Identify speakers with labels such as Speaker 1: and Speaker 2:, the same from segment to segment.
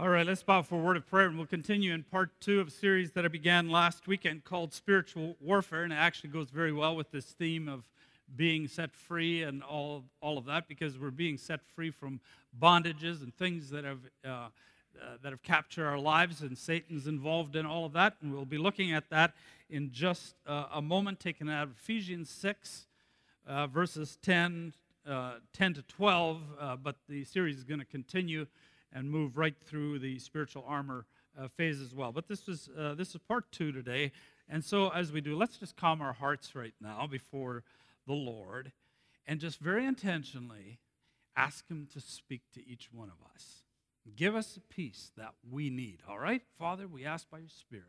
Speaker 1: All right, let's bow for a word of prayer, and we'll continue in part two of a series that I began last weekend called Spiritual Warfare. And it actually goes very well with this theme of being set free and all, all of that, because we're being set free from bondages and things that have, uh, uh, that have captured our lives, and Satan's involved in all of that. And we'll be looking at that in just uh, a moment, taken out of Ephesians 6, uh, verses 10, uh, 10 to 12. Uh, but the series is going to continue and move right through the spiritual armor uh, phase as well. But this is uh, this is part two today, and so as we do, let's just calm our hearts right now before the Lord, and just very intentionally ask Him to speak to each one of us. Give us the peace that we need. All right, Father, we ask by Your Spirit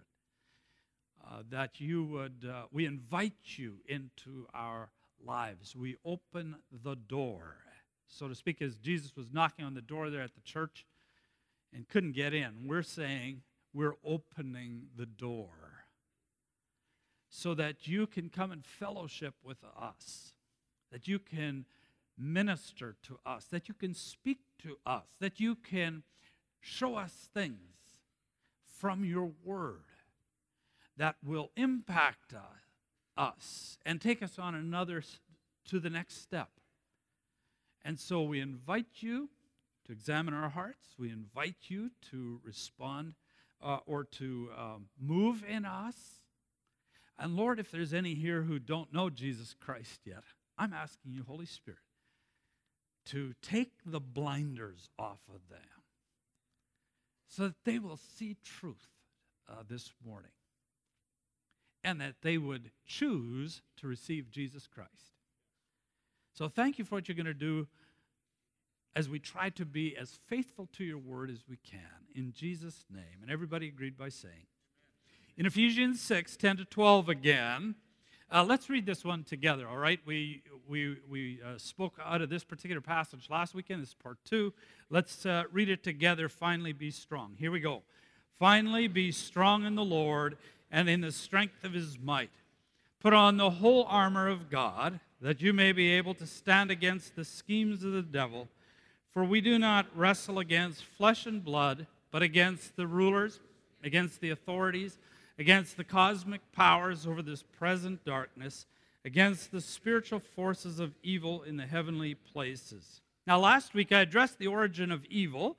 Speaker 1: uh, that you would. Uh, we invite you into our lives. We open the door so to speak, as Jesus was knocking on the door there at the church and couldn't get in. We're saying we're opening the door so that you can come and fellowship with us, that you can minister to us, that you can speak to us, that you can show us things from your word that will impact uh, us and take us on another to the next step. And so we invite you examine our hearts. We invite you to respond uh, or to um, move in us. And Lord, if there's any here who don't know Jesus Christ yet, I'm asking you, Holy Spirit, to take the blinders off of them so that they will see truth uh, this morning and that they would choose to receive Jesus Christ. So thank you for what you're going to do as we try to be as faithful to your word as we can. In Jesus' name. And everybody agreed by saying. In Ephesians 6, 10 to 12 again, uh, let's read this one together, all right? We, we, we uh, spoke out of this particular passage last weekend. This is part two. Let's uh, read it together. Finally, be strong. Here we go. Finally, be strong in the Lord and in the strength of his might. Put on the whole armor of God, that you may be able to stand against the schemes of the devil. For we do not wrestle against flesh and blood, but against the rulers, against the authorities, against the cosmic powers over this present darkness, against the spiritual forces of evil in the heavenly places. Now, last week I addressed the origin of evil.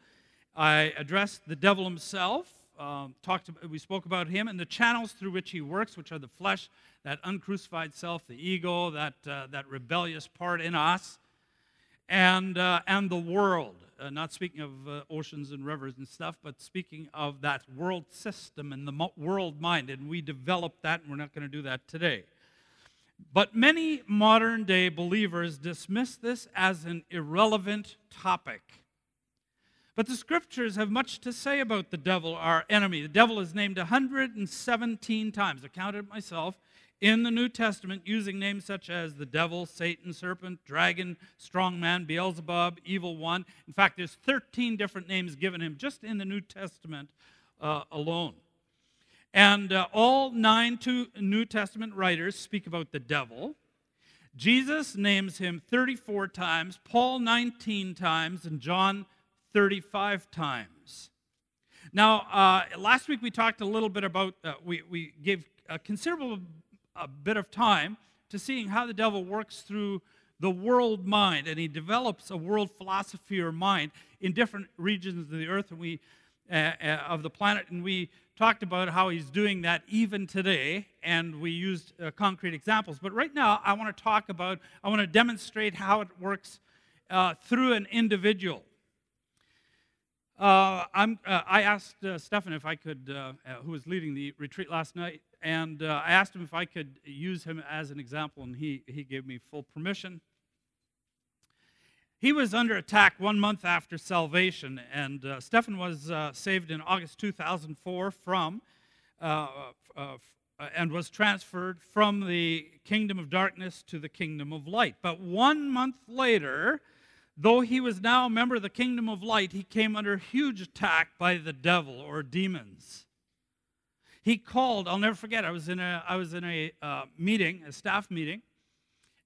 Speaker 1: I addressed the devil himself. Um, talked. About, we spoke about him and the channels through which he works, which are the flesh, that uncrucified self, the ego, that uh, that rebellious part in us, and, uh, and the world. Uh, not speaking of uh, oceans and rivers and stuff, but speaking of that world system and the mo- world mind. And we developed that, and we're not going to do that today. But many modern day believers dismiss this as an irrelevant topic. But the scriptures have much to say about the devil, our enemy. The devil is named 117 times. I counted myself in the New Testament using names such as the devil, Satan, serpent, dragon, strong man, Beelzebub, evil one. In fact, there's 13 different names given him just in the New Testament uh, alone. And uh, all nine New Testament writers speak about the devil. Jesus names him 34 times, Paul 19 times, and John 35 times. Now, uh, last week we talked a little bit about, uh, we, we gave a considerable a bit of time to seeing how the devil works through the world mind, and he develops a world philosophy or mind in different regions of the earth and we uh, uh, of the planet, and we talked about how he's doing that even today, and we used uh, concrete examples. But right now, I want to talk about, I want to demonstrate how it works uh, through an individual. Uh, uh, i asked uh, Stefan if I could, uh, uh, who was leading the retreat last night, and I asked him if I could use him as an example, and he, he gave me full permission. He was under attack one month after salvation, and Stefan was saved in August 2004 from, and was transferred from the kingdom of darkness to the kingdom of light. But one month later, Though he was now a member of the kingdom of light, he came under huge attack by the devil or demons. He called, I'll never forget, I was in a, I was in a uh, meeting, a staff meeting,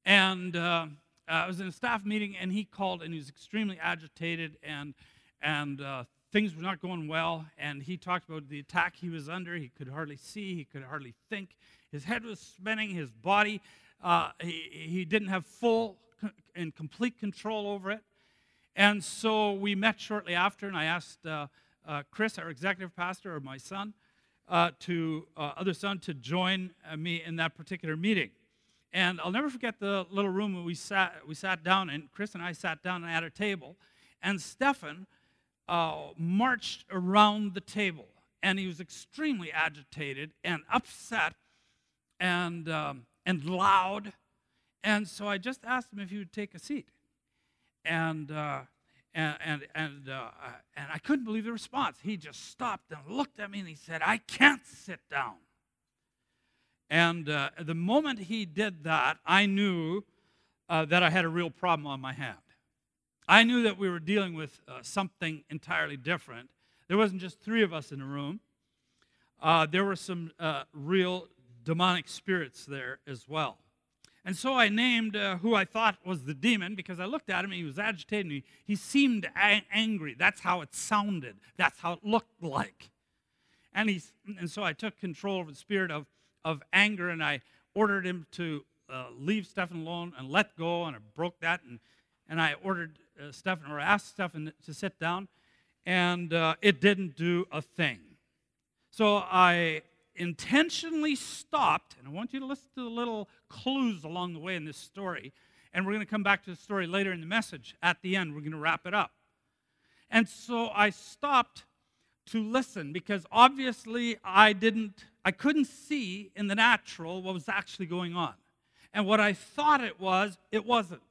Speaker 1: and uh, I was in a staff meeting, and he called, and he was extremely agitated and, and uh, things were not going well, and he talked about the attack he was under. He could hardly see, he could hardly think. His head was spinning, his body, uh, he, he didn't have full and complete control over it. And so we met shortly after, and I asked uh, uh, Chris, our executive pastor, or my son, uh, to uh, other son, to join uh, me in that particular meeting. And I'll never forget the little room where we sat. We sat down, and Chris and I sat down at a table, and Stefan uh, marched around the table, and he was extremely agitated and upset, and um, and loud. And so I just asked him if he would take a seat and uh, and and and, uh, and I couldn't believe the response. He just stopped and looked at me and he said, "I can't sit down." And uh, the moment he did that, I knew uh, that I had a real problem on my hand. I knew that we were dealing with uh, something entirely different. There wasn't just three of us in the room. Uh, there were some real demonic spirits there as well. And so I named uh, who I thought was the demon because I looked at him he was agitated. He, he seemed a- angry. That's how it sounded, that's how it looked like. And, he's, and so I took control of the spirit of, of anger and I ordered him to uh, leave Stefan alone and let go. And I broke that. And, and I ordered uh, Stephen or asked Stefan to sit down. And uh, it didn't do a thing. So I intentionally stopped, and I want you to listen to the little clues along the way in this story. And we're going to come back to the story later in the message. At the end, we're going to wrap it up. And so I stopped to listen because obviously I didn't, I couldn't see in the natural what was actually going on. And what I thought it was, it wasn't.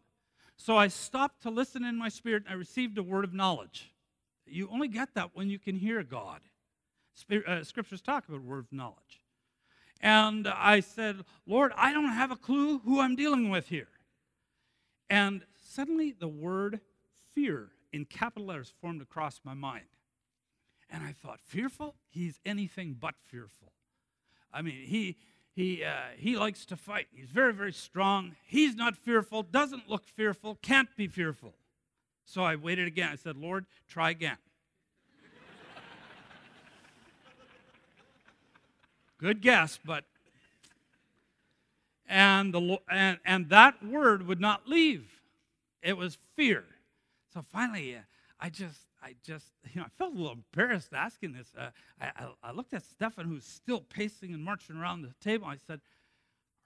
Speaker 1: So I stopped to listen in my spirit and I received a word of knowledge. You only get that when you can hear God uh, scriptures talk about word of knowledge. And I said, Lord, I don't have a clue who I'm dealing with here. And suddenly the word fear in capital letters formed across my mind. And I thought, fearful? He's anything but fearful. I mean, he, he, uh, he likes to fight. He's very, very strong. He's not fearful, doesn't look fearful, can't be fearful. So I waited again. I said, Lord, try again. Good guess, but and the and, and that word would not leave. It was fear. So finally, uh, I just I just you know I felt a little embarrassed asking this. Uh, I, I, I looked at Stefan, who's still pacing and marching around the table. I said,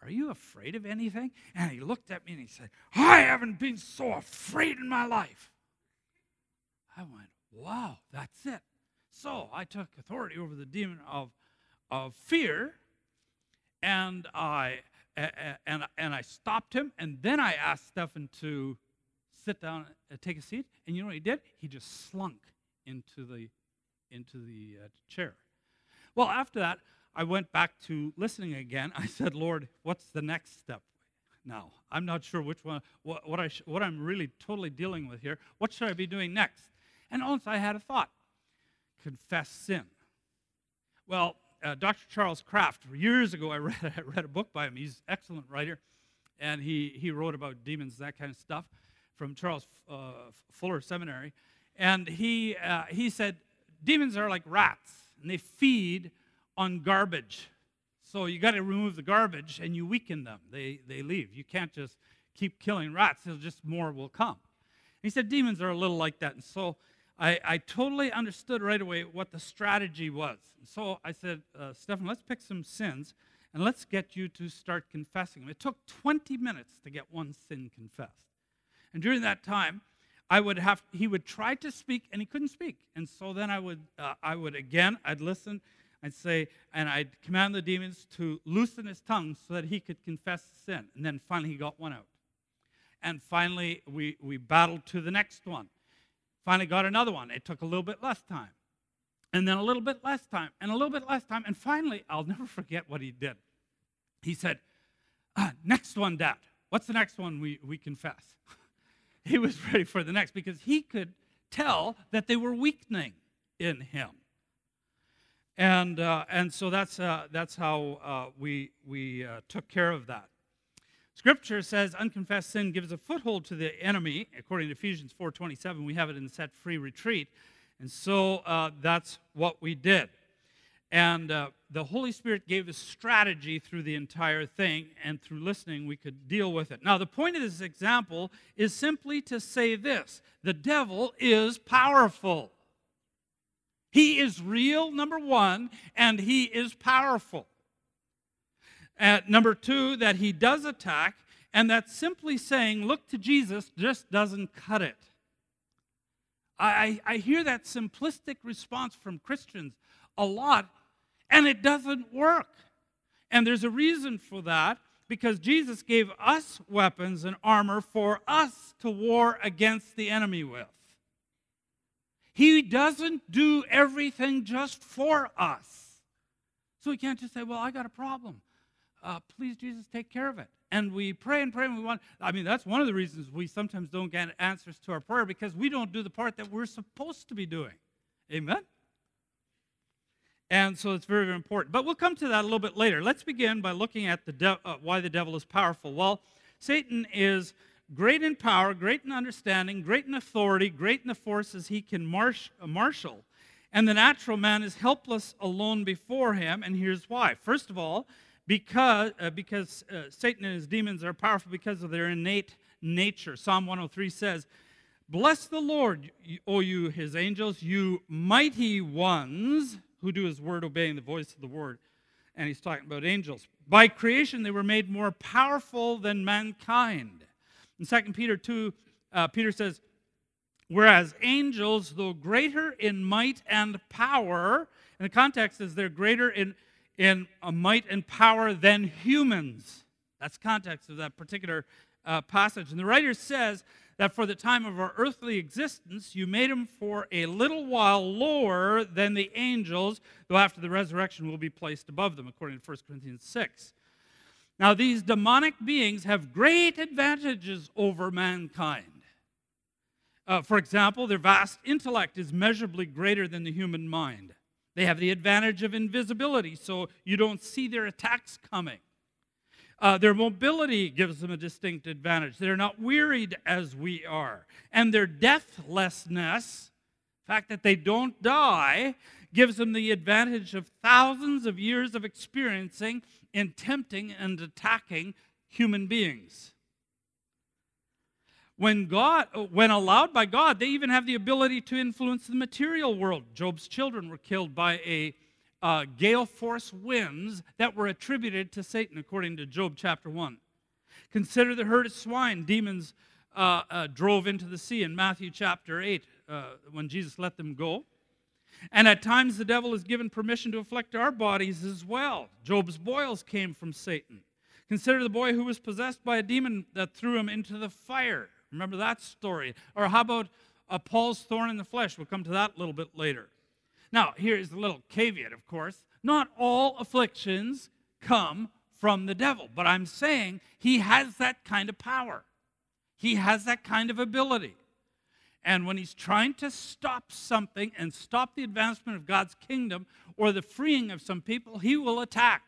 Speaker 1: "Are you afraid of anything?" And he looked at me and he said, "I haven't been so afraid in my life." I went, "Wow, that's it." So I took authority over the demon of of fear, and I and and I stopped him, and then I asked Stefan to sit down and take a seat. And you know what he did? He just slunk into the into the uh, chair. Well, after that, I went back to listening again. I said, "Lord, what's the next step?" Now, I'm not sure which one, what, what I sh- what I'm really totally dealing with here. What should I be doing next? And once I had a thought: confess sin. Well, uh, Dr. Charles Kraft, years ago, I read, I read a book by him. He's an excellent writer, and he, he wrote about demons, that kind of stuff, from Charles uh, Fuller Seminary. And he, uh, he said, demons are like rats, and they feed on garbage. So you got to remove the garbage, and you weaken them. They, they leave. You can't just keep killing rats. Just more will come. He said demons are a little like that. And so I, I totally understood right away what the strategy was. So I said, uh, Stefan, let's pick some sins and let's get you to start confessing them. It took 20 minutes to get one sin confessed. And during that time, I would have, he would try to speak and he couldn't speak. And so then I would, uh, I would again, I'd listen, I'd say, and I'd command the demons to loosen his tongue so that he could confess sin. And then finally he got one out. And finally we, we battled to the next one. Finally got another one. It took a little bit less time. And then a little bit less time, and a little bit less time. And finally, I'll never forget what he did. He said, ah, Next one, Dad. What's the next one we, we confess? he was ready for the next because he could tell that they were weakening in him. And, uh, and so that's, uh, that's how uh, we, we uh, took care of that. Scripture says unconfessed sin gives a foothold to the enemy, according to Ephesians 4:27. We have it in the set free retreat. And so uh, that's what we did. And uh, the Holy Spirit gave us strategy through the entire thing, and through listening, we could deal with it. Now, the point of this example is simply to say this the devil is powerful. He is real, number one, and he is powerful. Uh, number two, that he does attack, and that simply saying, look to Jesus, just doesn't cut it. I, I hear that simplistic response from Christians a lot, and it doesn't work. And there's a reason for that because Jesus gave us weapons and armor for us to war against the enemy with. He doesn't do everything just for us. So we can't just say, Well, I got a problem. Uh, please, Jesus, take care of it. And we pray and pray and we want. I mean, that's one of the reasons we sometimes don't get answers to our prayer because we don't do the part that we're supposed to be doing. Amen? And so it's very, very important. But we'll come to that a little bit later. Let's begin by looking at the de- uh, why the devil is powerful. Well, Satan is great in power, great in understanding, great in authority, great in the forces he can marsh, uh, marshal. And the natural man is helpless alone before him. And here's why. First of all, because, uh, because uh, Satan and his demons are powerful because of their innate nature. Psalm 103 says, Bless the Lord, O you his angels, you mighty ones who do his word, obeying the voice of the word. And he's talking about angels. By creation, they were made more powerful than mankind. In 2 Peter 2, uh, Peter says, Whereas angels, though greater in might and power, and the context is they're greater in, in a might and power than humans. That's context of that particular uh, passage. And the writer says that for the time of our earthly existence, you made him for a little while lower than the angels, though after the resurrection will be placed above them, according to 1 Corinthians 6. Now, these demonic beings have great advantages over mankind. Uh, for example, their vast intellect is measurably greater than the human mind. They have the advantage of invisibility, so you don't see their attacks coming. Uh, their mobility gives them a distinct advantage. They're not wearied as we are. And their deathlessness, the fact that they don't die, gives them the advantage of thousands of years of experiencing in tempting and attacking human beings. When God, when allowed by God, they even have the ability to influence the material world. Job's children were killed by a uh, gale force winds that were attributed to Satan, according to Job chapter 1. Consider the herd of swine demons uh, uh, drove into the sea in Matthew chapter 8 uh, when Jesus let them go. And at times the devil is given permission to afflict our bodies as well. Job's boils came from Satan. Consider the boy who was possessed by a demon that threw him into the fire. Remember that story? Or how about uh, Paul's thorn in the flesh? We'll come to that a little bit later. Now, here's a little caveat, of course. Not all afflictions come from the devil, but I'm saying he has that kind of power. He has that kind of ability. And when he's trying to stop something and stop the advancement of God's kingdom or the freeing of some people, he will attack.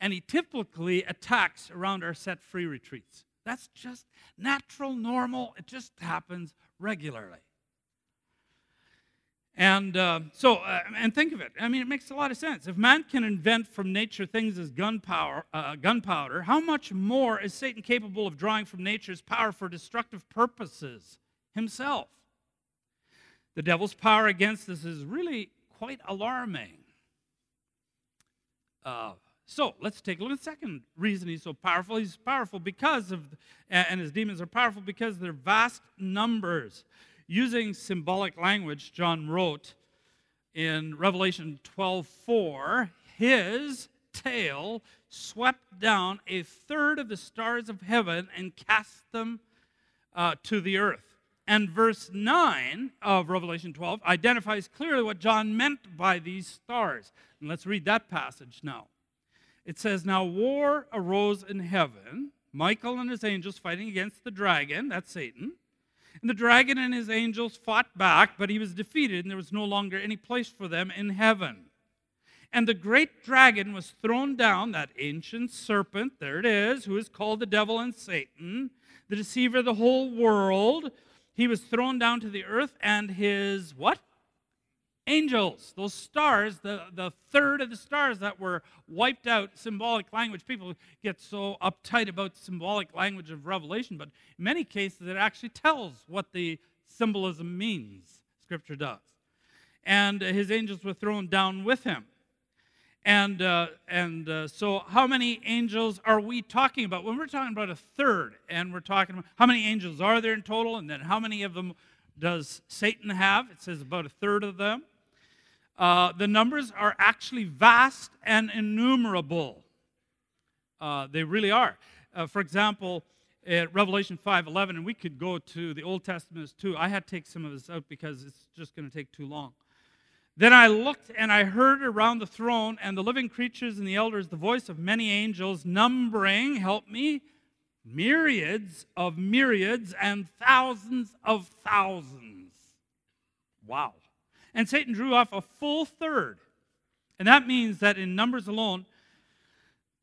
Speaker 1: And he typically attacks around our set free retreats. That's just natural, normal. It just happens regularly. And uh, so, uh, and think of it. I mean, it makes a lot of sense. If man can invent from nature things as gunpowder, uh, gunpowder, how much more is Satan capable of drawing from nature's power for destructive purposes? himself. The devil's power against us is really quite alarming. So let's take a look at the second reason he's so powerful. He's powerful because of, and his demons are powerful because their vast numbers. Using symbolic language, John wrote in Revelation 12 4, his tail swept down a third of the stars of heaven and cast them uh, to the earth. And verse 9 of Revelation 12 identifies clearly what John meant by these stars. And let's read that passage now. It says, Now war arose in heaven, Michael and his angels fighting against the dragon, that's Satan. And the dragon and his angels fought back, but he was defeated, and there was no longer any place for them in heaven. And the great dragon was thrown down, that ancient serpent, there it is, who is called the devil and Satan, the deceiver of the whole world he was thrown down to the earth, and his what? Angels, those stars, the, the third of the stars that were wiped out, symbolic language. People get so uptight about symbolic language of Revelation, but in many cases it actually tells what the symbolism means, Scripture does. And his angels were thrown down with him. And, uh, and uh, so, how many angels are we talking about? When we're talking about a third, and we're talking about how many angels are there in total, and then how many of them does Satan have? It says about a third of them. Uh, the numbers are actually vast and innumerable. Uh, they really are. Uh, for example, at Revelation 5:11, and we could go to the Old Testament too. I had to take some of this out because it's just going to take too long. Then I looked and I heard around the throne and the living creatures and the elders the voice of many angels, numbering, help me, myriads of myriads and thousands of thousands. Wow. And Satan drew off a full third. And that means that in numbers alone,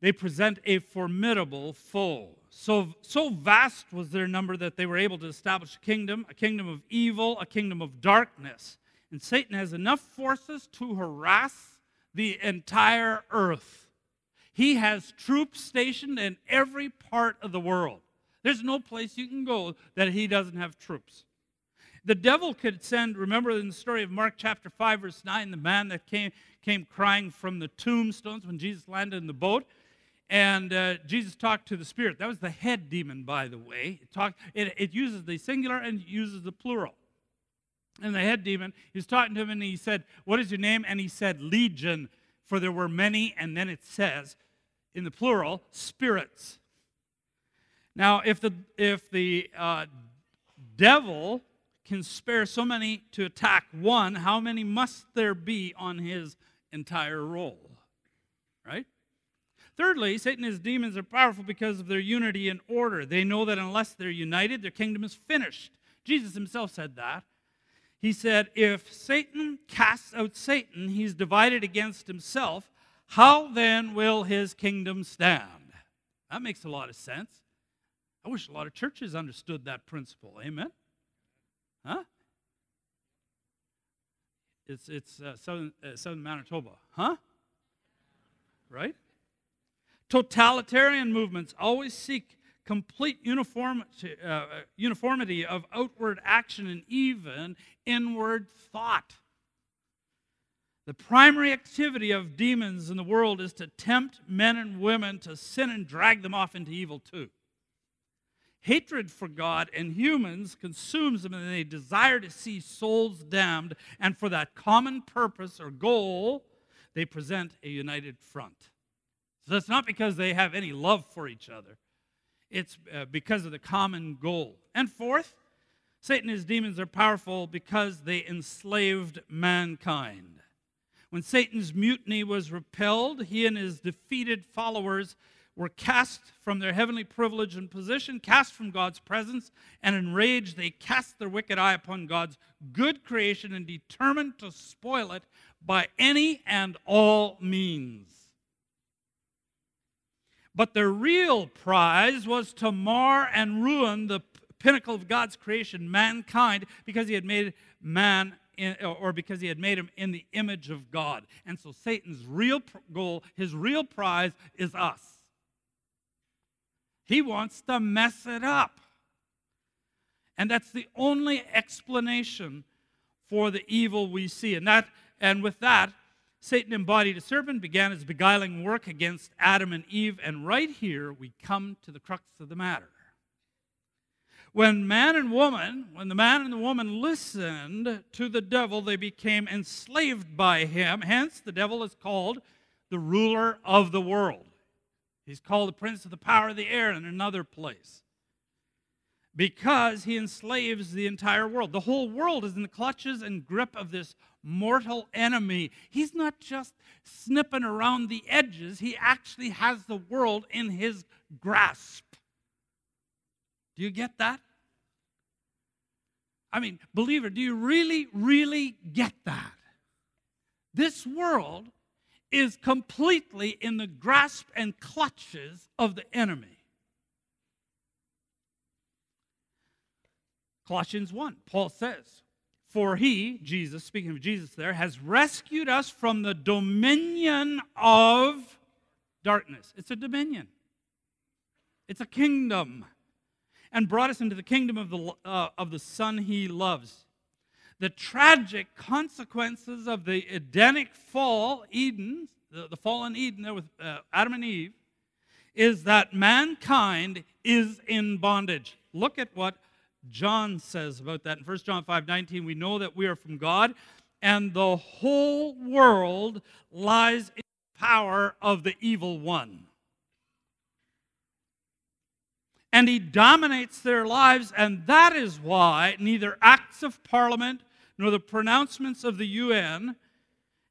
Speaker 1: they present a formidable foe. So, so vast was their number that they were able to establish a kingdom, a kingdom of evil, a kingdom of darkness. And Satan has enough forces to harass the entire earth. He has troops stationed in every part of the world. There's no place you can go that he doesn't have troops. The devil could send, remember in the story of Mark chapter 5, verse 9, the man that came, came crying from the tombstones when Jesus landed in the boat. And uh, Jesus talked to the spirit. That was the head demon, by the way. It, talked, it, it uses the singular and uses the plural. And the head demon, he was talking to him and he said, What is your name? And he said, Legion, for there were many. And then it says, in the plural, spirits. Now, if the, if the uh, devil can spare so many to attack one, how many must there be on his entire roll? Right? Thirdly, Satan and his demons are powerful because of their unity and order. They know that unless they're united, their kingdom is finished. Jesus himself said that. He said, If Satan casts out Satan, he's divided against himself. How then will his kingdom stand? That makes a lot of sense. I wish a lot of churches understood that principle. Amen? Huh? It's, it's uh, southern, uh, southern Manitoba. Huh? Right? Totalitarian movements always seek complete uh, uh, uniformity of outward action and even inward thought. The primary activity of demons in the world is to tempt men and women to sin and drag them off into evil too. Hatred for God and humans consumes them, and they desire to see souls damned. And for that common purpose or goal, they present a united front. So that's not because they have any love for each other, it's uh, because of the common goal. And fourth, Satan and his demons are powerful because they enslaved mankind. When Satan's mutiny was repelled, he and his defeated followers were cast from their heavenly privilege and position, cast from God's presence, and enraged, they cast their wicked eye upon God's good creation and determined to spoil it by any and all means. But their real prize was to mar and ruin the pinnacle of God's creation, mankind, because he had made man in, or because he had made him in the image of God. And so Satan's real goal, his real prize is us. He wants to mess it up. And that's the only explanation for the evil we see. And that and with that, Satan embodied a serpent, began his beguiling work against Adam and Eve, and right here we come to the crux of the matter. When man and woman, when the man and the woman listened to the devil, they became enslaved by him. Hence, the devil is called the ruler of the world. He's called the prince of the power of the air in another place because he enslaves the entire world. The whole world is in the clutches and grip of this mortal enemy. He's not just snipping around the edges, he actually has the world in his grasp. Do you get that? I mean, believer, do you really, really get that? This world is completely in the grasp and clutches of the enemy. Colossians 1, Paul says, For he, Jesus, speaking of Jesus there, has rescued us from the dominion of darkness. It's a dominion, it's a kingdom. And brought us into the kingdom of the, uh, of the Son he loves. The tragic consequences of the Edenic fall, Eden, the, the fallen Eden there with uh, Adam and Eve, is that mankind is in bondage. Look at what John says about that in 1 John 5 19. We know that we are from God, and the whole world lies in the power of the evil one. And he dominates their lives, and that is why neither acts of parliament nor the pronouncements of the UN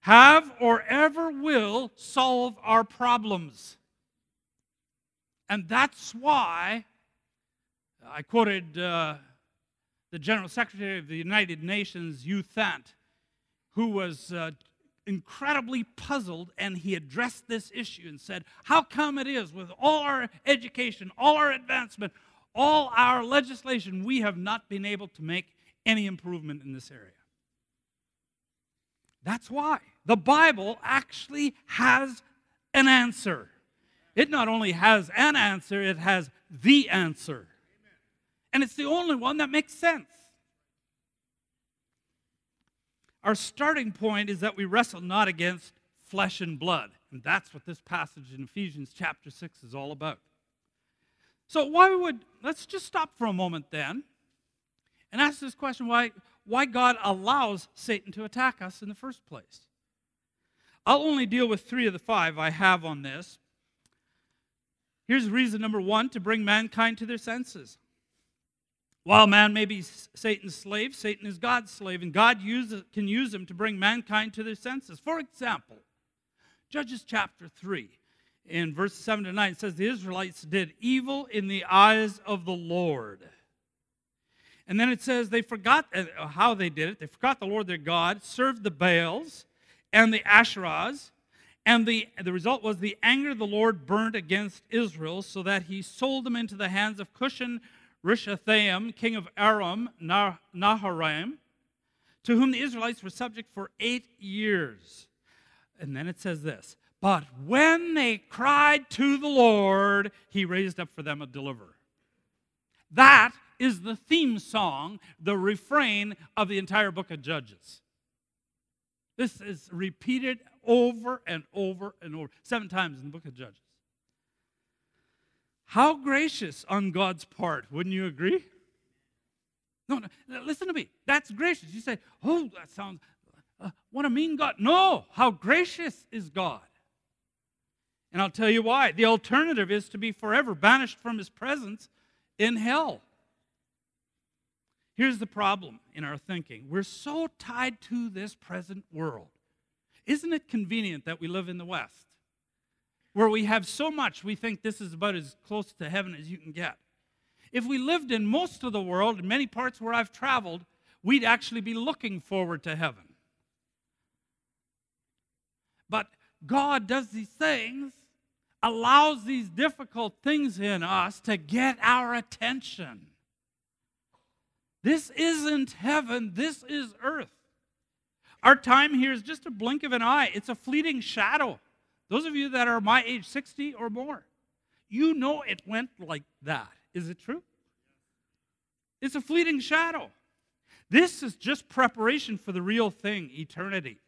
Speaker 1: have or ever will solve our problems. And that's why I quoted uh, the General Secretary of the United Nations, U Thant, who was uh, incredibly puzzled and he addressed this issue and said, How come it is with all our education, all our advancement, all our legislation, we have not been able to make any improvement in this area? That's why. The Bible actually has an answer. It not only has an answer, it has the answer. And it's the only one that makes sense. Our starting point is that we wrestle not against flesh and blood. And that's what this passage in Ephesians chapter 6 is all about. So, why would, let's just stop for a moment then and ask this question why, why God allows Satan to attack us in the first place. I'll only deal with three of the five I have on this. Here's reason number one to bring mankind to their senses. While man may be Satan's slave, Satan is God's slave, and God uses, can use him to bring mankind to their senses. For example, Judges chapter 3, in verses 7 to 9, says, The Israelites did evil in the eyes of the Lord. And then it says they forgot uh, how they did it. They forgot the Lord their God, served the Baals and the Asherahs, and the, the result was the anger of the Lord burned against Israel, so that he sold them into the hands of Cushan Rishathaim, king of Aram Naharaim, to whom the Israelites were subject for eight years. And then it says this But when they cried to the Lord, he raised up for them a deliverer. That is the theme song, the refrain of the entire book of Judges. This is repeated over and over and over, seven times in the book of Judges. How gracious on God's part, wouldn't you agree? No, no, listen to me. That's gracious. You say, oh, that sounds, uh, what a mean God. No, how gracious is God. And I'll tell you why. The alternative is to be forever banished from his presence in hell. Here's the problem in our thinking we're so tied to this present world. Isn't it convenient that we live in the West, where we have so much we think this is about as close to heaven as you can get? If we lived in most of the world, in many parts where I've traveled, we'd actually be looking forward to heaven. But God does these things, allows these difficult things in us to get our attention. This isn't heaven, this is earth. Our time here is just a blink of an eye, it's a fleeting shadow. Those of you that are my age, 60 or more, you know it went like that. Is it true? It's a fleeting shadow. This is just preparation for the real thing, eternity.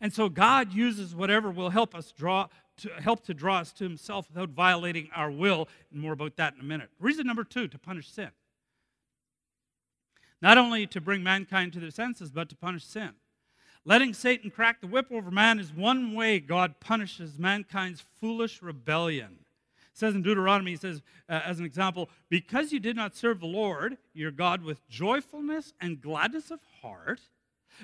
Speaker 1: And so God uses whatever will help us draw to help to draw us to himself without violating our will. And more about that in a minute. Reason number two, to punish sin not only to bring mankind to their senses, but to punish sin. Letting Satan crack the whip over man is one way God punishes mankind's foolish rebellion. It says in Deuteronomy, he says, uh, as an example, because you did not serve the Lord, your God, with joyfulness and gladness of heart,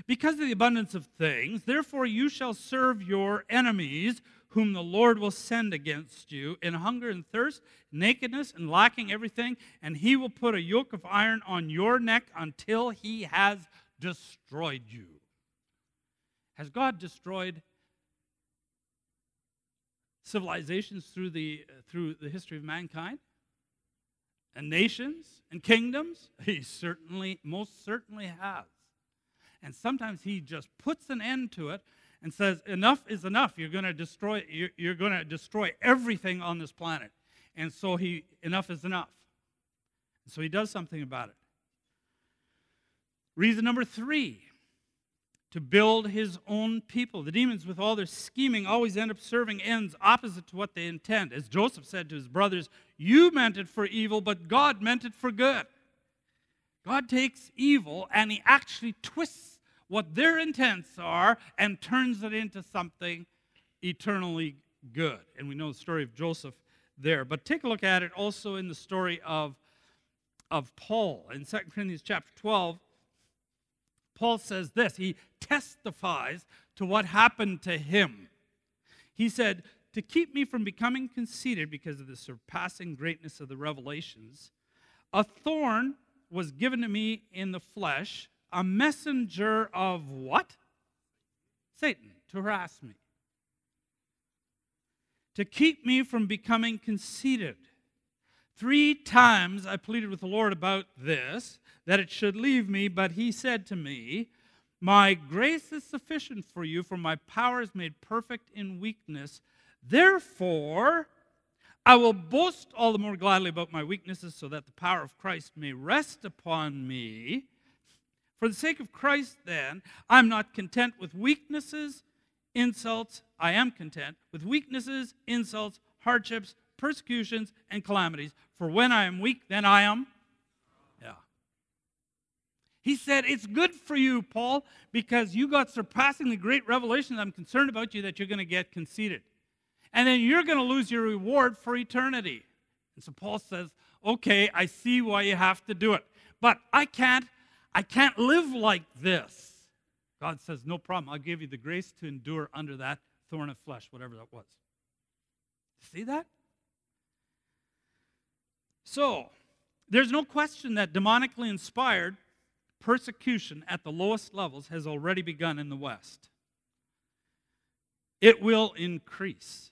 Speaker 1: because of the abundance of things, therefore you shall serve your enemies whom the Lord will send against you in hunger and thirst, nakedness and lacking everything, and he will put a yoke of iron on your neck until he has destroyed you. Has God destroyed civilizations through the, uh, through the history of mankind? And nations and kingdoms? He certainly, most certainly has. And sometimes he just puts an end to it and says, enough is enough. You're going to destroy, you're, you're going to destroy everything on this planet. And so he, enough is enough. So he does something about it. Reason number three to build his own people. The demons, with all their scheming, always end up serving ends opposite to what they intend. As Joseph said to his brothers, You meant it for evil, but God meant it for good. God takes evil and he actually twists what their intents are and turns it into something eternally good. And we know the story of Joseph there. But take a look at it also in the story of, of Paul. In 2 Corinthians chapter 12, Paul says this. He testifies to what happened to him. He said, To keep me from becoming conceited because of the surpassing greatness of the revelations, a thorn was given to me in the flesh, a messenger of what? Satan, to harass me. To keep me from becoming conceited. Three times I pleaded with the Lord about this, that it should leave me, but he said to me, My grace is sufficient for you, for my power is made perfect in weakness. Therefore, I will boast all the more gladly about my weaknesses, so that the power of Christ may rest upon me. For the sake of Christ, then, I'm not content with weaknesses, insults. I am content with weaknesses, insults, hardships, persecutions, and calamities. For when I am weak, then I am. He said, It's good for you, Paul, because you got surpassingly great revelation. I'm concerned about you that you're going to get conceited. And then you're going to lose your reward for eternity. And so Paul says, Okay, I see why you have to do it. But I can't, I can't live like this. God says, No problem. I'll give you the grace to endure under that thorn of flesh, whatever that was. See that? So, there's no question that demonically inspired persecution at the lowest levels has already begun in the West. It will increase.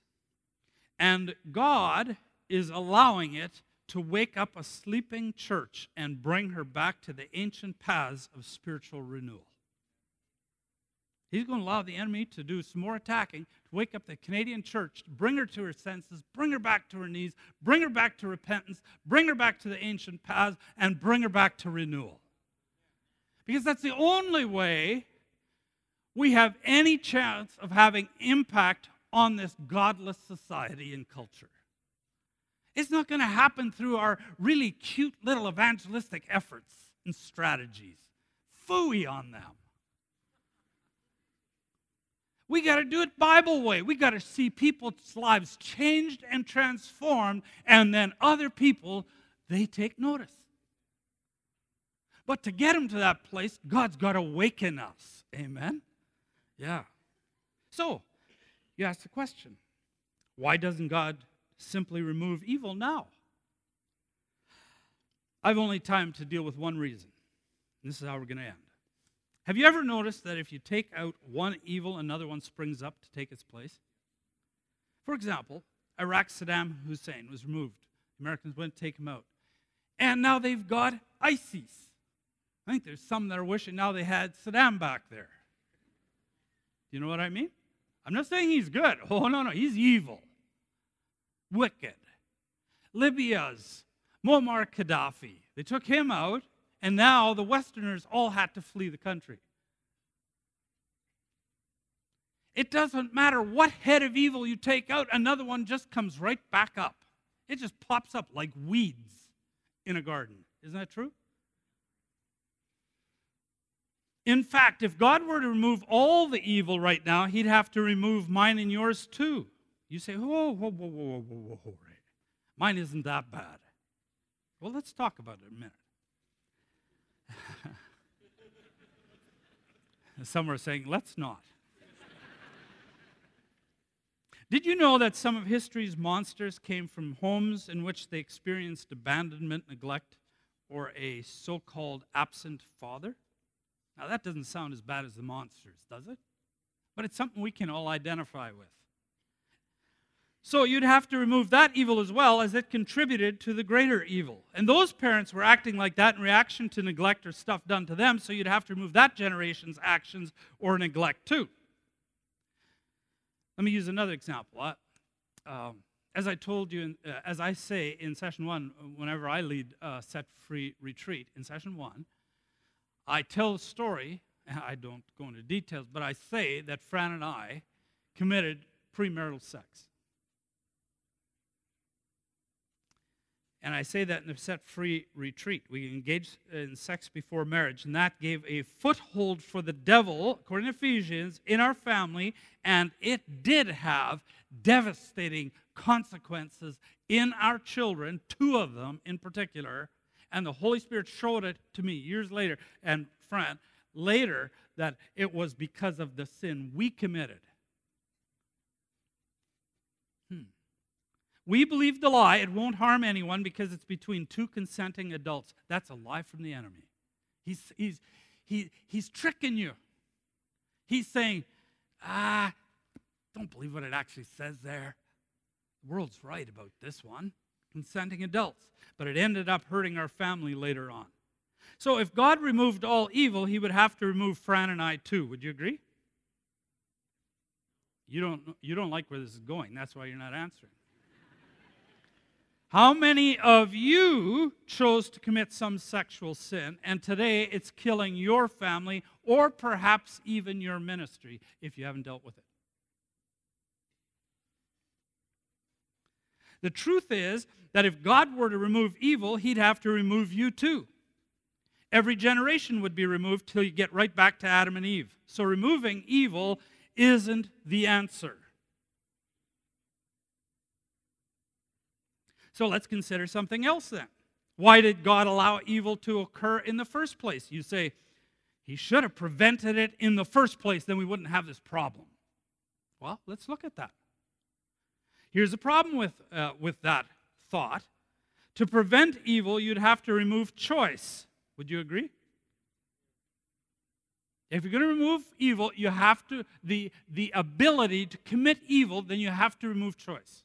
Speaker 1: And God is allowing it to wake up a sleeping church and bring her back to the ancient paths of spiritual renewal. He's going to allow the enemy to do some more attacking, to wake up the Canadian church, bring her to her senses, bring her back to her knees, bring her back to repentance, bring her back to the ancient paths, and bring her back to renewal. Because that's the only way we have any chance of having impact on this godless society and culture. It's not going to happen through our really cute little evangelistic efforts and strategies. Fooey on them. We got to do it Bible way. We got to see people's lives changed and transformed, and then other people, they take notice. But to get him to that place, God's got to awaken us. Amen? Yeah. So, you ask the question why doesn't God simply remove evil now? I've only time to deal with one reason. This is how we're going to end. Have you ever noticed that if you take out one evil, another one springs up to take its place? For example, Iraq's Saddam Hussein was removed. Americans went to take him out. And now they've got ISIS. I think there's some that are wishing now they had Saddam back there. Do you know what I mean? I'm not saying he's good. Oh, no, no. He's evil, wicked. Libya's Muammar Gaddafi. They took him out, and now the Westerners all had to flee the country. It doesn't matter what head of evil you take out, another one just comes right back up. It just pops up like weeds in a garden. Isn't that true? In fact, if God were to remove all the evil right now, He'd have to remove mine and yours too. You say, whoa, whoa, whoa, whoa, whoa, whoa, whoa. Mine isn't that bad. Well, let's talk about it a minute. Some are saying, let's not. Did you know that some of history's monsters came from homes in which they experienced abandonment, neglect, or a so called absent father? Now, that doesn't sound as bad as the monsters, does it? But it's something we can all identify with. So you'd have to remove that evil as well as it contributed to the greater evil. And those parents were acting like that in reaction to neglect or stuff done to them, so you'd have to remove that generation's actions or neglect too. Let me use another example. Um, as I told you, in, uh, as I say in session one, whenever I lead uh, Set Free Retreat in session one, I tell a story. I don't go into details, but I say that Fran and I committed premarital sex. And I say that in the set free retreat. We engaged in sex before marriage, and that gave a foothold for the devil, according to Ephesians, in our family, and it did have devastating consequences in our children, two of them in particular. And the Holy Spirit showed it to me years later, and friend, later, that it was because of the sin we committed. We believe the lie, it won't harm anyone because it's between two consenting adults. That's a lie from the enemy. He's, he's, he, he's tricking you. He's saying, ah, don't believe what it actually says there. The world's right about this one consenting adults. But it ended up hurting our family later on. So if God removed all evil, he would have to remove Fran and I too. Would you agree? You don't, you don't like where this is going. That's why you're not answering. How many of you chose to commit some sexual sin and today it's killing your family or perhaps even your ministry if you haven't dealt with it? The truth is that if God were to remove evil, he'd have to remove you too. Every generation would be removed till you get right back to Adam and Eve. So removing evil isn't the answer. So let's consider something else then. Why did God allow evil to occur in the first place? You say, He should have prevented it in the first place, then we wouldn't have this problem. Well, let's look at that. Here's the problem with, uh, with that thought. To prevent evil, you'd have to remove choice. Would you agree? If you're going to remove evil, you have to, the, the ability to commit evil, then you have to remove choice.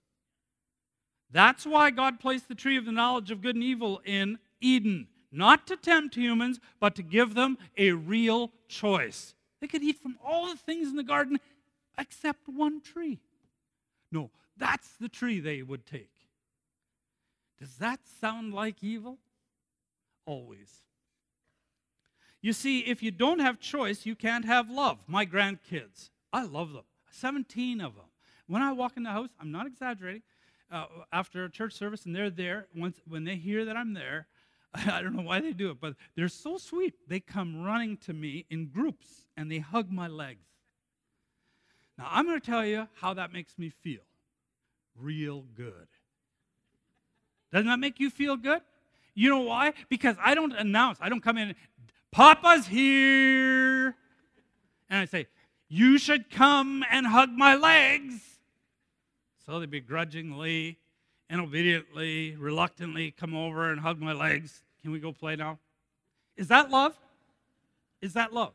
Speaker 1: That's why God placed the tree of the knowledge of good and evil in Eden. Not to tempt humans, but to give them a real choice. They could eat from all the things in the garden except one tree. No, that's the tree they would take. Does that sound like evil? Always. You see, if you don't have choice, you can't have love. My grandkids, I love them. 17 of them. When I walk in the house, I'm not exaggerating, uh, after a church service and they're there, once, when they hear that I'm there, I don't know why they do it, but they're so sweet. They come running to me in groups and they hug my legs. Now, I'm going to tell you how that makes me feel real good. Doesn't that make you feel good? You know why? Because I don't announce, I don't come in, Papa's here. And I say, You should come and hug my legs. So they begrudgingly and obediently, reluctantly come over and hug my legs. Can we go play now? Is that love? Is that love?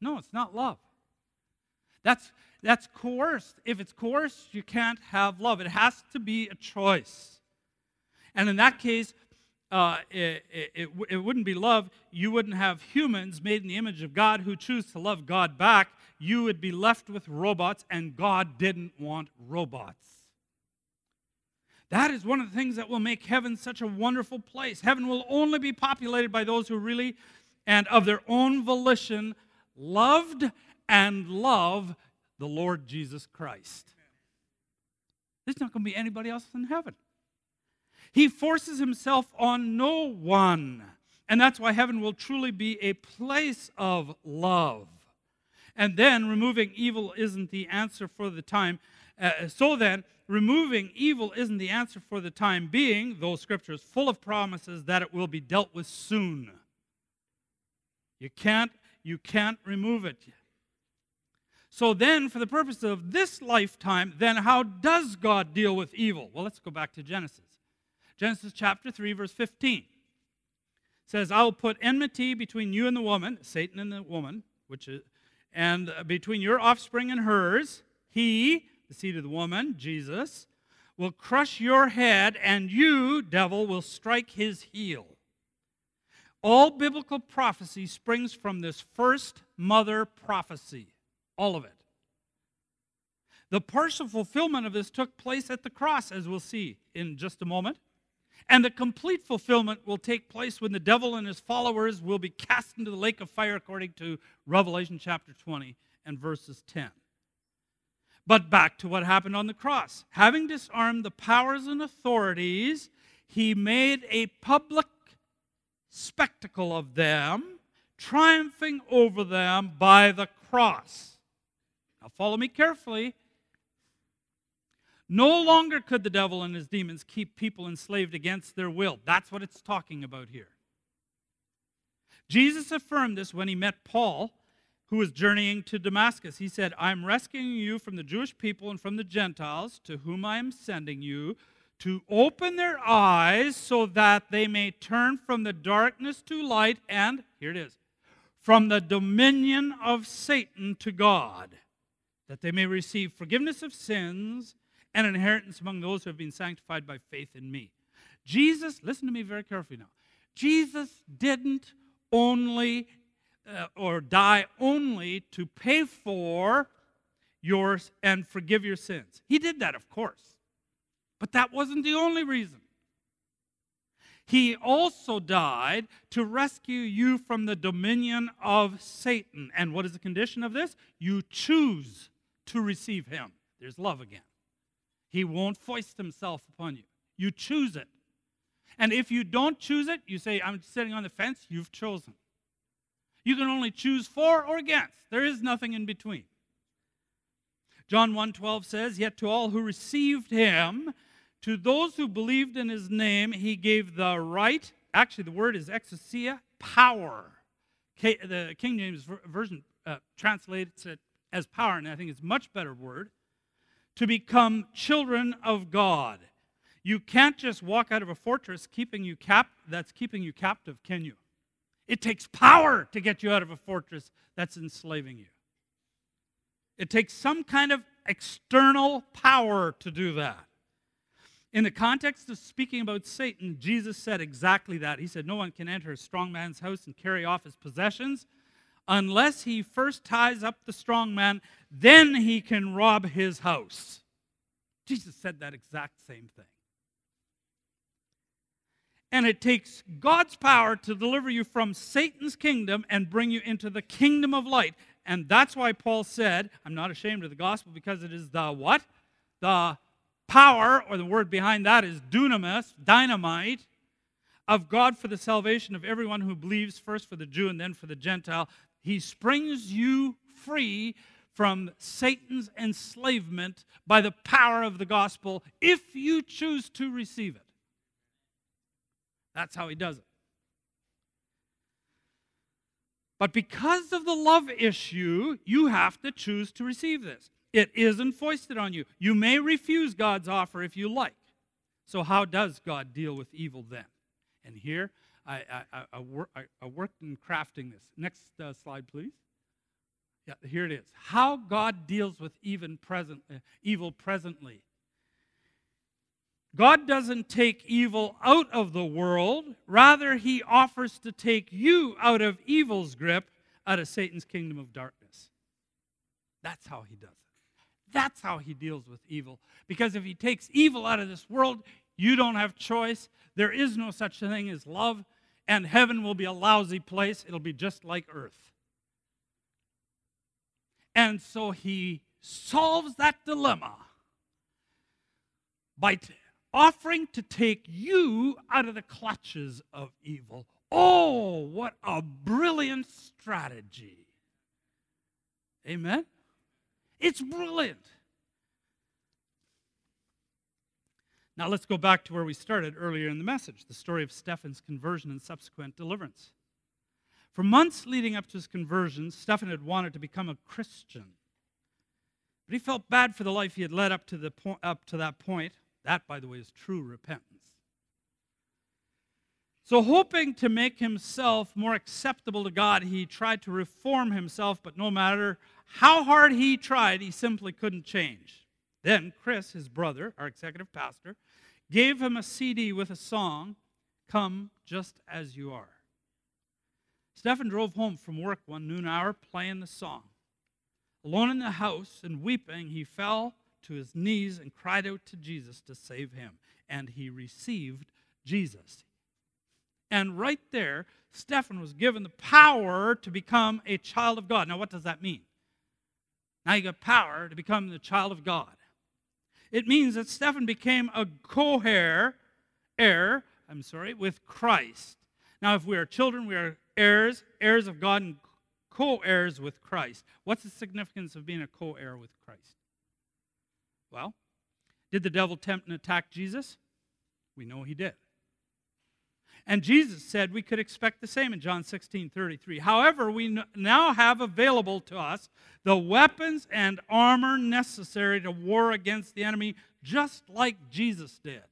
Speaker 1: No, it's not love. That's, that's coerced. If it's coerced, you can't have love. It has to be a choice. And in that case, uh, it, it, it, wouldn't be love. You wouldn't have humans made in the image of God who choose to love God back. You would be left with robots, and God didn't want robots. That is one of the things that will make heaven such a wonderful place. Heaven will only be populated by those who really and of their own volition loved and love the Lord Jesus Christ. There's not going to be anybody else in heaven. He forces himself on no one. And that's why heaven will truly be a place of love. And then removing evil isn't the answer for the time. Uh, so then, removing evil isn't the answer for the time being, though Scripture is full of promises that it will be dealt with soon. You can't, you can't remove it. So then, for the purpose of this lifetime, then how does God deal with evil? Well, let's go back to Genesis. Genesis chapter 3, verse 15 says, I will put enmity between you and the woman, Satan and the woman, which is, and between your offspring and hers. He, the seed of the woman, Jesus, will crush your head, and you, devil, will strike his heel. All biblical prophecy springs from this first mother prophecy, all of it. The partial fulfillment of this took place at the cross, as we'll see in just a moment. And the complete fulfillment will take place when the devil and his followers will be cast into the lake of fire, according to Revelation chapter 20 and verses 10. But back to what happened on the cross. Having disarmed the powers and authorities, he made a public spectacle of them, triumphing over them by the cross. Follow me carefully. No longer could the devil and his demons keep people enslaved against their will. That's what it's talking about here. Jesus affirmed this when he met Paul, who was journeying to Damascus. He said, I'm rescuing you from the Jewish people and from the Gentiles, to whom I am sending you, to open their eyes so that they may turn from the darkness to light and, here it is, from the dominion of Satan to God, that they may receive forgiveness of sins and inheritance among those who have been sanctified by faith in me. Jesus, listen to me very carefully now. Jesus didn't only uh, or die only to pay for yours and forgive your sins. He did that, of course. But that wasn't the only reason. He also died to rescue you from the dominion of Satan. And what is the condition of this? You choose to receive him. There's love again. He won't foist himself upon you. You choose it. And if you don't choose it, you say, I'm sitting on the fence, you've chosen. You can only choose for or against. There is nothing in between. John 1:12 says, "Yet to all who received him, to those who believed in his name, he gave the right, actually the word is exousia, power. The King James version uh, translates it as power, and I think it's a much better word to become children of God. You can't just walk out of a fortress keeping you cap- that's keeping you captive, can you? It takes power to get you out of a fortress that's enslaving you. It takes some kind of external power to do that. In the context of speaking about Satan, Jesus said exactly that. He said, No one can enter a strong man's house and carry off his possessions unless he first ties up the strong man, then he can rob his house. Jesus said that exact same thing. And it takes God's power to deliver you from Satan's kingdom and bring you into the kingdom of light. And that's why Paul said, I'm not ashamed of the gospel because it is the what? The power, or the word behind that is dunamis, dynamite, of God for the salvation of everyone who believes, first for the Jew and then for the Gentile. He springs you free from Satan's enslavement by the power of the gospel if you choose to receive it. That's how he does it. But because of the love issue, you have to choose to receive this. It isn't foisted on you. You may refuse God's offer if you like. So, how does God deal with evil then? And here I, I, I, work, I, worked in crafting this. Next uh, slide, please. Yeah, here it is. How God deals with even present, uh, evil presently. God doesn't take evil out of the world, rather, He offers to take you out of evil's grip, out of Satan's kingdom of darkness. That's how He does it. That's how He deals with evil. Because if He takes evil out of this world, you don't have choice. There is no such thing as love, and heaven will be a lousy place. It'll be just like earth. And so he solves that dilemma by t- offering to take you out of the clutches of evil. Oh, what a brilliant strategy! Amen? It's brilliant. Now let's go back to where we started earlier in the message the story of Stephen's conversion and subsequent deliverance. For months leading up to his conversion, Stephen had wanted to become a Christian. But he felt bad for the life he had led up to, the po- up to that point. That, by the way, is true repentance. So, hoping to make himself more acceptable to God, he tried to reform himself, but no matter how hard he tried, he simply couldn't change. Then Chris, his brother, our executive pastor, gave him a CD with a song, Come Just As You Are. Stephen drove home from work one noon hour playing the song. Alone in the house and weeping, he fell to his knees and cried out to Jesus to save him. And he received Jesus. And right there, Stephen was given the power to become a child of God. Now, what does that mean? Now you got power to become the child of God. It means that Stephen became a co heir, heir, I'm sorry, with Christ. Now, if we are children, we are heirs, heirs of God, and co heirs with Christ. What's the significance of being a co heir with Christ? Well, did the devil tempt and attack Jesus? We know he did. And Jesus said we could expect the same in John 16 33. However, we now have available to us the weapons and armor necessary to war against the enemy, just like Jesus did.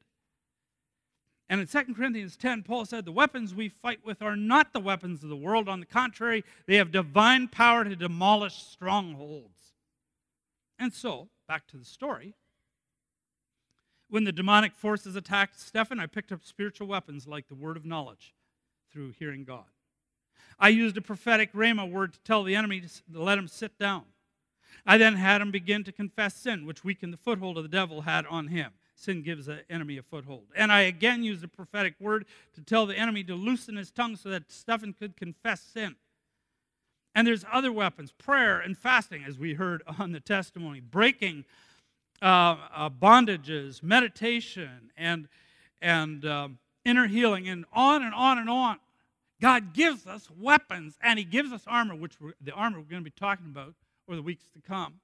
Speaker 1: And in 2 Corinthians 10, Paul said, The weapons we fight with are not the weapons of the world. On the contrary, they have divine power to demolish strongholds. And so, back to the story. When the demonic forces attacked Stephen, I picked up spiritual weapons like the word of knowledge through hearing God. I used a prophetic rhema word to tell the enemy to let him sit down. I then had him begin to confess sin, which weakened the foothold of the devil had on him. Sin gives the enemy a foothold. And I again used a prophetic word to tell the enemy to loosen his tongue so that Stephen could confess sin. And there's other weapons prayer and fasting, as we heard on the testimony, breaking uh, uh, bondages, meditation, and, and uh, inner healing, and on and on and on. God gives us weapons and He gives us armor, which the armor we're going to be talking about over the weeks to come,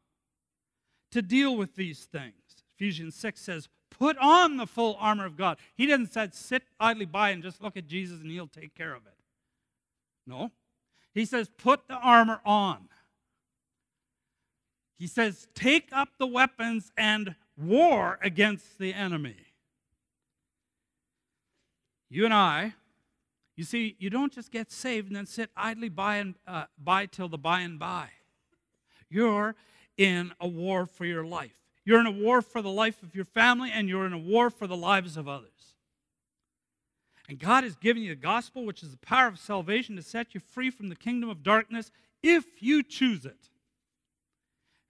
Speaker 1: to deal with these things. Ephesians 6 says, Put on the full armor of God. He didn't say sit idly by and just look at Jesus and He'll take care of it. No. He says, Put the armor on. He says, Take up the weapons and war against the enemy. You and I, you see, you don't just get saved and then sit idly by and uh, by till the by and by. You're in a war for your life. You're in a war for the life of your family, and you're in a war for the lives of others. And God has given you the gospel, which is the power of salvation to set you free from the kingdom of darkness if you choose it.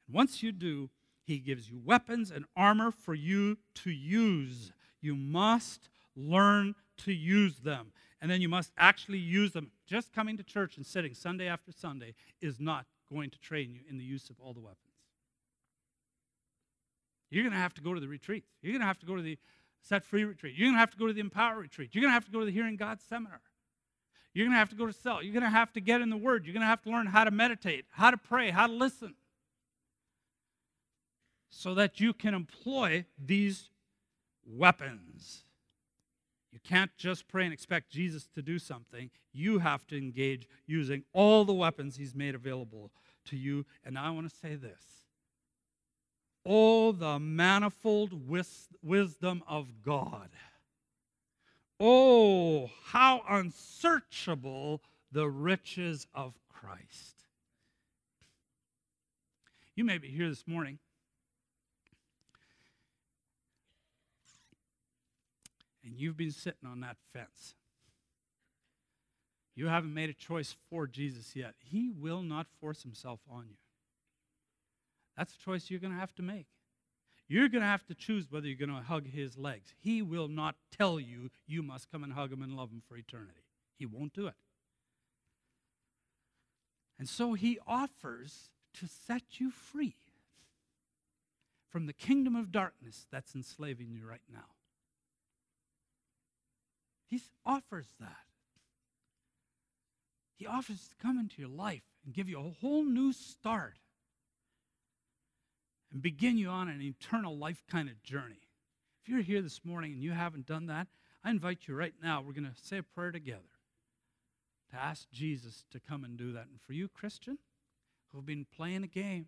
Speaker 1: And once you do, He gives you weapons and armor for you to use. You must learn to use them. And then you must actually use them. Just coming to church and sitting Sunday after Sunday is not going to train you in the use of all the weapons. You're going to have to go to the retreats. You're going to have to go to the set free retreat. You're going to have to go to the empower retreat. You're going to have to go to the hearing God seminar. You're going to have to go to cell. You're going to have to get in the Word. You're going to have to learn how to meditate, how to pray, how to listen so that you can employ these weapons. You can't just pray and expect Jesus to do something. You have to engage using all the weapons He's made available to you. And I want to say this Oh, the manifold wis- wisdom of God. Oh, how unsearchable the riches of Christ. You may be here this morning and you've been sitting on that fence. You haven't made a choice for Jesus yet. He will not force himself on you. That's a choice you're going to have to make. You're going to have to choose whether you're going to hug his legs. He will not tell you you must come and hug him and love him for eternity. He won't do it. And so he offers to set you free from the kingdom of darkness that's enslaving you right now. He offers that. He offers to come into your life and give you a whole new start and begin you on an eternal life kind of journey. If you're here this morning and you haven't done that, I invite you right now. We're going to say a prayer together to ask Jesus to come and do that. And for you, Christian, who've been playing a game,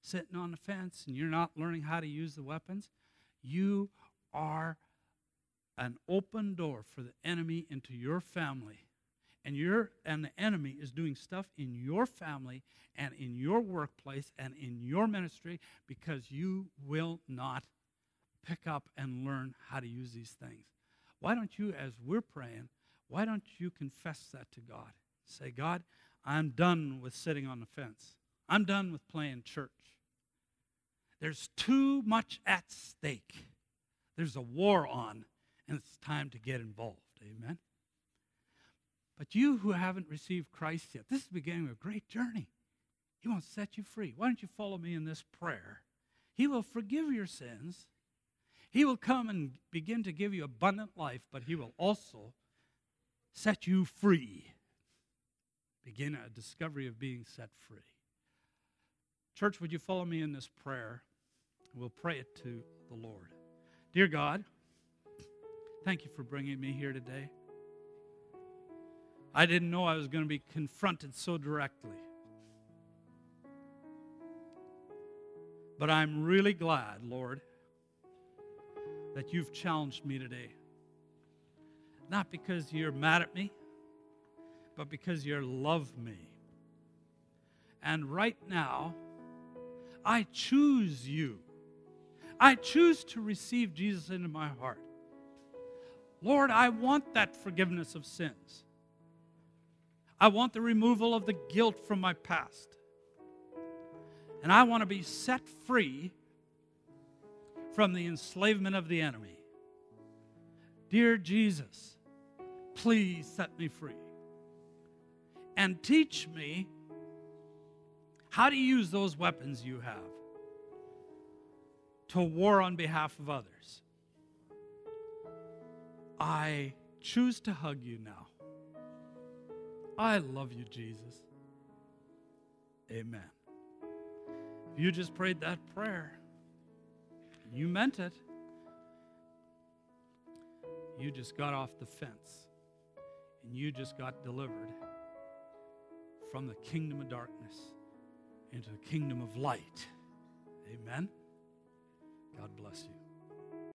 Speaker 1: sitting on the fence, and you're not learning how to use the weapons, you are an open door for the enemy into your family and you're and the enemy is doing stuff in your family and in your workplace and in your ministry because you will not pick up and learn how to use these things. Why don't you, as we're praying, why don't you confess that to God? Say, God, I'm done with sitting on the fence. I'm done with playing church. There's too much at stake. There's a war on, and it's time to get involved. Amen. But you who haven't received Christ yet, this is the beginning of a great journey. He wants to set you free. Why don't you follow me in this prayer? He will forgive your sins. He will come and begin to give you abundant life, but He will also set you free. Begin a discovery of being set free. Church, would you follow me in this prayer? We'll pray it to the Lord. Dear God, thank you for bringing me here today. I didn't know I was going to be confronted so directly. But I'm really glad, Lord, that you've challenged me today. Not because you're mad at me, but because you love me. And right now, I choose you. I choose to receive Jesus into my heart. Lord, I want that forgiveness of sins. I want the removal of the guilt from my past. And I want to be set free from the enslavement of the enemy. Dear Jesus, please set me free. And teach me how to use those weapons you have to war on behalf of others. I choose to hug you now. I love you, Jesus. Amen. If you just prayed that prayer, you meant it. You just got off the fence and you just got delivered from the kingdom of darkness into the kingdom of light. Amen. God bless you.